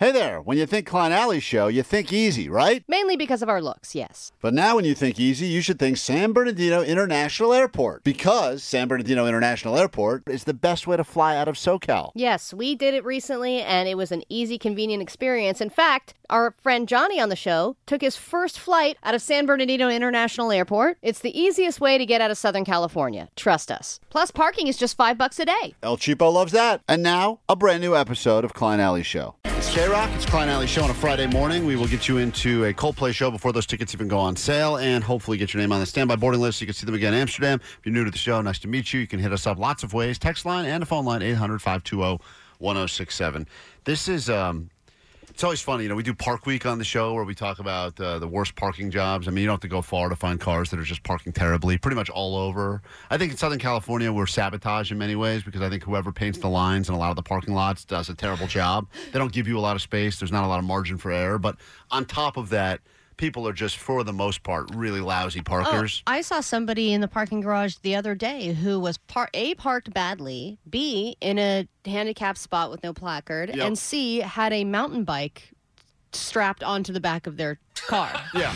Hey there, when you think Klein Ally Show, you think easy, right? Mainly because of our looks, yes. But now when you think easy, you should think San Bernardino International Airport because San Bernardino International Airport is the best way to fly out of SoCal. Yes, we did it recently and it was an easy, convenient experience. In fact, our friend Johnny on the show took his first flight out of San Bernardino International Airport. It's the easiest way to get out of Southern California. Trust us. Plus, parking is just five bucks a day. El Cheapo loves that. And now, a brand new episode of Klein Ally Show. It's J Rock. It's Klein Ally Show on a Friday morning. We will get you into a Coldplay show before those tickets even go on sale and hopefully get your name on the standby boarding list so you can see them again in Amsterdam. If you're new to the show, nice to meet you. You can hit us up lots of ways text line and a phone line 800 520 1067. This is. um it's always funny, you know. We do Park Week on the show where we talk about uh, the worst parking jobs. I mean, you don't have to go far to find cars that are just parking terribly, pretty much all over. I think in Southern California we're sabotaged in many ways because I think whoever paints the lines in a lot of the parking lots does a terrible job. They don't give you a lot of space. There's not a lot of margin for error. But on top of that, people are just, for the most part, really lousy parkers. Oh, I saw somebody in the parking garage the other day who was par- A, parked badly, B, in a handicapped spot with no placard, Yep. and C, had a mountain bike strapped onto the back of their car. Yeah,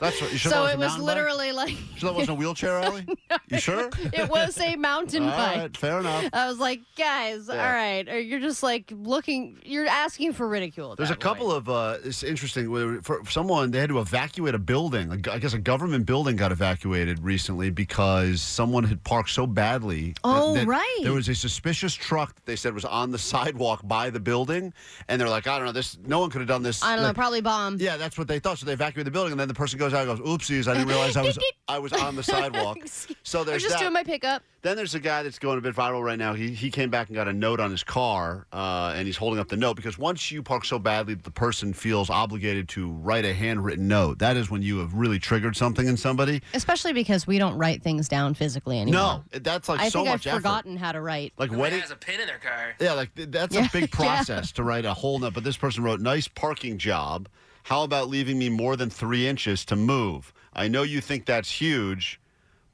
that's what. You sure that so it was mountain bike? literally like You sure that wasn't a wheelchair, Ellie? You sure? it was a mountain All bike. right, fair enough. I was like, guys, Yeah. all right, or you're just like looking, you're asking for ridicule. There's a that couple point. of uh, it's interesting for someone they had to evacuate a building. I guess a government building got evacuated recently because someone had parked so badly. Oh, that right. There was a suspicious truck that they said was on the sidewalk by the building, and they're like, I don't know, this. No one could have done this. I don't know, probably bomb. Yeah, that's what they thought. So they evacuated the building, and then the person goes out and goes, "Oopsies, I didn't realize I was I was on the sidewalk." So I was there's just that. doing my pickup. Then there's a guy that's going a bit viral right now. He he came back and got a note on his car, uh, and he's holding up the note because once you park so badly that the person feels obligated to write a handwritten note, that is when you have really triggered something in somebody. Especially because we don't write things down physically anymore. No, that's like I so think I've much effort. forgotten how to write. Like Nobody wedding. has a pin in their car. Yeah, like that's Yeah, a big yeah. process to write a whole note. But this person wrote, "Nice parking job. How about leaving me more than three inches to move? I know you think that's huge."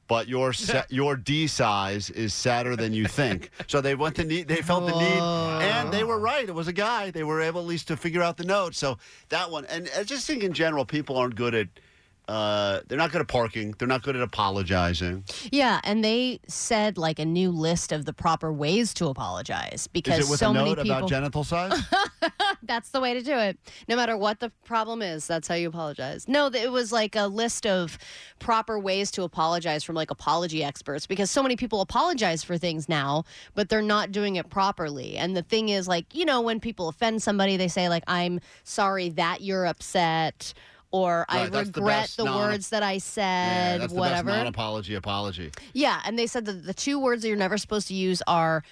But your sa- your D size is sadder than you think. So they went to need. They felt the need, and they were right. It was a guy. They were able at least to figure out the note. So that one, and I just think in general, people aren't good at. Uh, they're not good at parking. They're not good at apologizing. Yeah, and they said like a new list of the proper ways to apologize because Is it with so a many note people. about genital size? that's the way to do it. No matter what the problem is, that's how you apologize. No, th- it was like a list of proper ways to apologize from like apology experts because so many people apologize for things now, but they're not doing it properly. And the thing is, like, you know, when people offend somebody, they say, like, I'm sorry that you're upset. Or I Right, the regret best the, non- words that I yeah, said, that's whatever. the non-apology apology. Yeah, and they said that the two words that you're never supposed to use are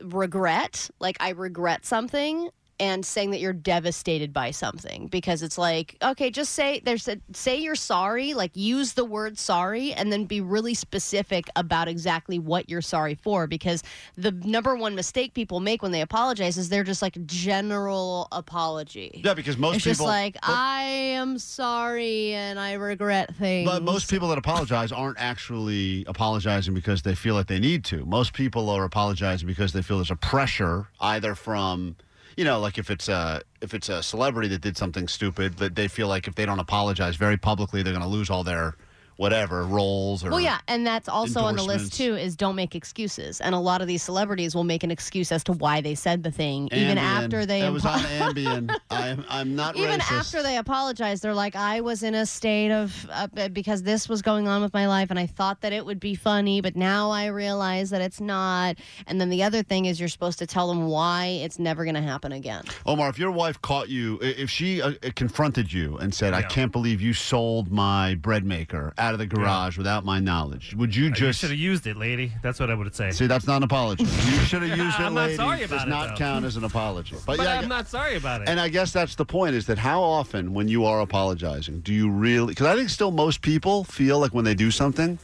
regret, like I regret something, and saying that you're devastated by something because it's like, okay, just say there's a say you're sorry, like use the word sorry and then be really specific about exactly what you're sorry for because the number one mistake people make when they apologize is they're just like general apology. Yeah, because most it's people. just like but- I am sorry and I regret things. But most people that apologize aren't actually apologizing because they feel like they need to. Most people are apologizing because they feel there's a pressure either from, you know, like if it's a if it's a celebrity that did something stupid, that they feel like if they don't apologize very publicly, they're going to lose all their whatever roles or Well, yeah, and that's also on the list too. Is don't make excuses, and a lot of these celebrities will make an excuse as to why they said the thing, even after they It was on Ambien. I'm I'm not even racist. after they apologize. They're like, I was in a state of uh, because this was going on with my life, and I thought that it would be funny, but now I realize that it's not. And then the other thing is, you're supposed to tell them why it's never going to happen again. Omar, if your wife caught you, if she uh, confronted you and said, "I can't believe you sold my bread maker out of the garage without my knowledge," would you You just should have used it, lady. That's what I would say. see? That's not an apology. You should have used it, I'm not lady. sorry Does about it, not though. count as an apology. But, but yeah, I I'm gu- not sorry about it. and I guess that's the point: is that how often, when you are apologizing, do you really? Because I think still most people feel like when they do something.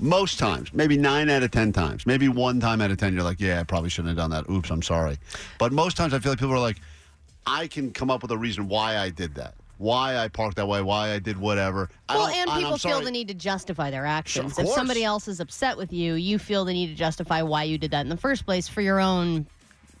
Most times, maybe nine out of ten times, maybe one time out of ten, you're like, "Yeah, I probably shouldn't have done that. Oops, I'm sorry." But most times, I feel like people are like, "I can come up with a reason why I did that, why I parked that way, why I did whatever." Well, and people feel sorry. the need to justify their actions. of if somebody else is upset with you, you feel the need to justify why you did that in the first place for your own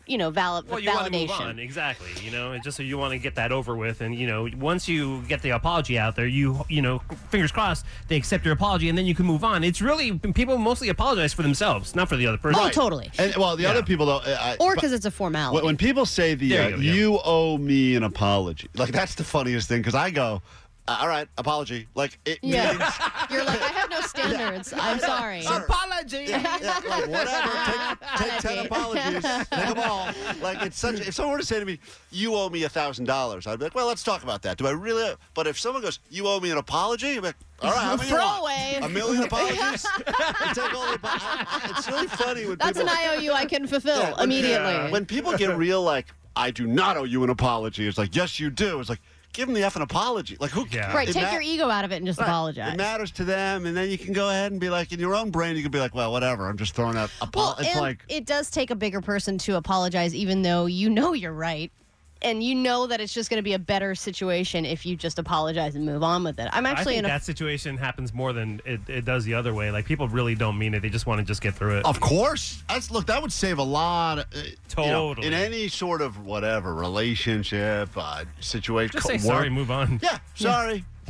you know, valid Well, you want to move validation. on, exactly. You know, it's just so you want to get that over with, and you know, once you get the apology out there, you you know, fingers crossed, they accept your apology, and then you can move on. It's really people mostly apologize for themselves, not for the other person. Oh, totally. And well, the Yeah. other people though, I, Or because it's a formality. when, when people say the There uh, go, yeah. you owe me an apology, like that's the funniest thing because I go, uh, all right, apology. Like it means yeah, you're like, I have no standards. I'm sorry. apology. Yeah, yeah, like whatever. Take, take ten apologies. Take them all. Like it's such. If someone were to say to me, "You owe me a thousand dollars," I'd be like, "Well, let's talk about that." Do I really? But if someone goes, "You owe me an apology," I'm like, "All right, how many you Throw want? away. A million apologies." I take all the apo- It's really funny when That's people. an IOU I can fulfill Yeah, when- immediately. Yeah. when people get real, like, I do not owe you an apology. It's like, yes, you do. It's like, give them the effing apology. Like, who? Yeah. Right, it take ma- your ego out of it and just Right. apologize. It matters to them, and then you can go ahead and be like, in your own brain, you can be like, well, whatever. I'm just throwing out. Apo- Well, it's like, it does take a bigger person to apologize, even though you know you're right. And you know that it's just going to be a better situation if you just apologize and move on with it. I'm I actually think in a that situation happens more than it, it does the other way. Like people really don't mean it; they just want to just get through it. Of course. That's look. That would save a lot. Of, uh, you know, Totally. in any sort of whatever relationship uh, situation. just say work- sorry, move on. Yeah. Sorry.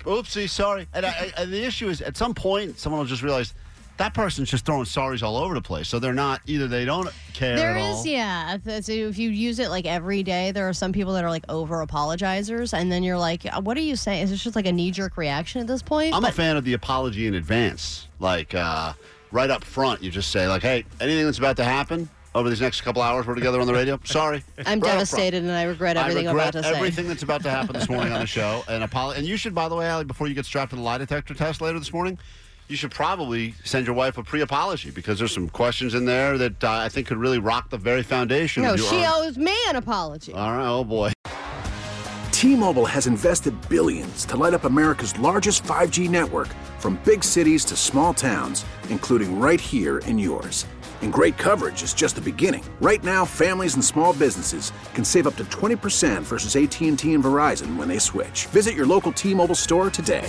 Oopsie. Sorry. And, I, I, and the issue is, at some point, someone will just realize that person's just throwing sorries all over the place. So they're not either. They don't care There is, all. yeah. If- So if you use it like every day, there are some people that are like over apologizers, and then you're like, "Uh, what are you saying? Is this just like a knee jerk reaction at this point? I'm a fan of the apology in advance. Like uh, right up front, you just say like, "Hey, anything that's about to happen over these next couple hours, we're together on the radio. Sorry, I'm Right devastated and I regret everything I I'm about to say. everything that's about to happen this morning on the show. And apolo- And you should, by the way, Allie, before you get strapped to the lie detector test later this morning, you should probably send your wife a pre-apology because there's some questions in there that uh, I think could really rock the very foundation. No, of your she owes me an apology. All right. Oh boy. T-Mobile has invested billions to light up America's largest 5G network from big cities to small towns, including right here in yours. And great coverage is just the beginning. Right now, families and small businesses can save up to 20% versus AT&T and Verizon when they switch. Visit your local T-Mobile store today.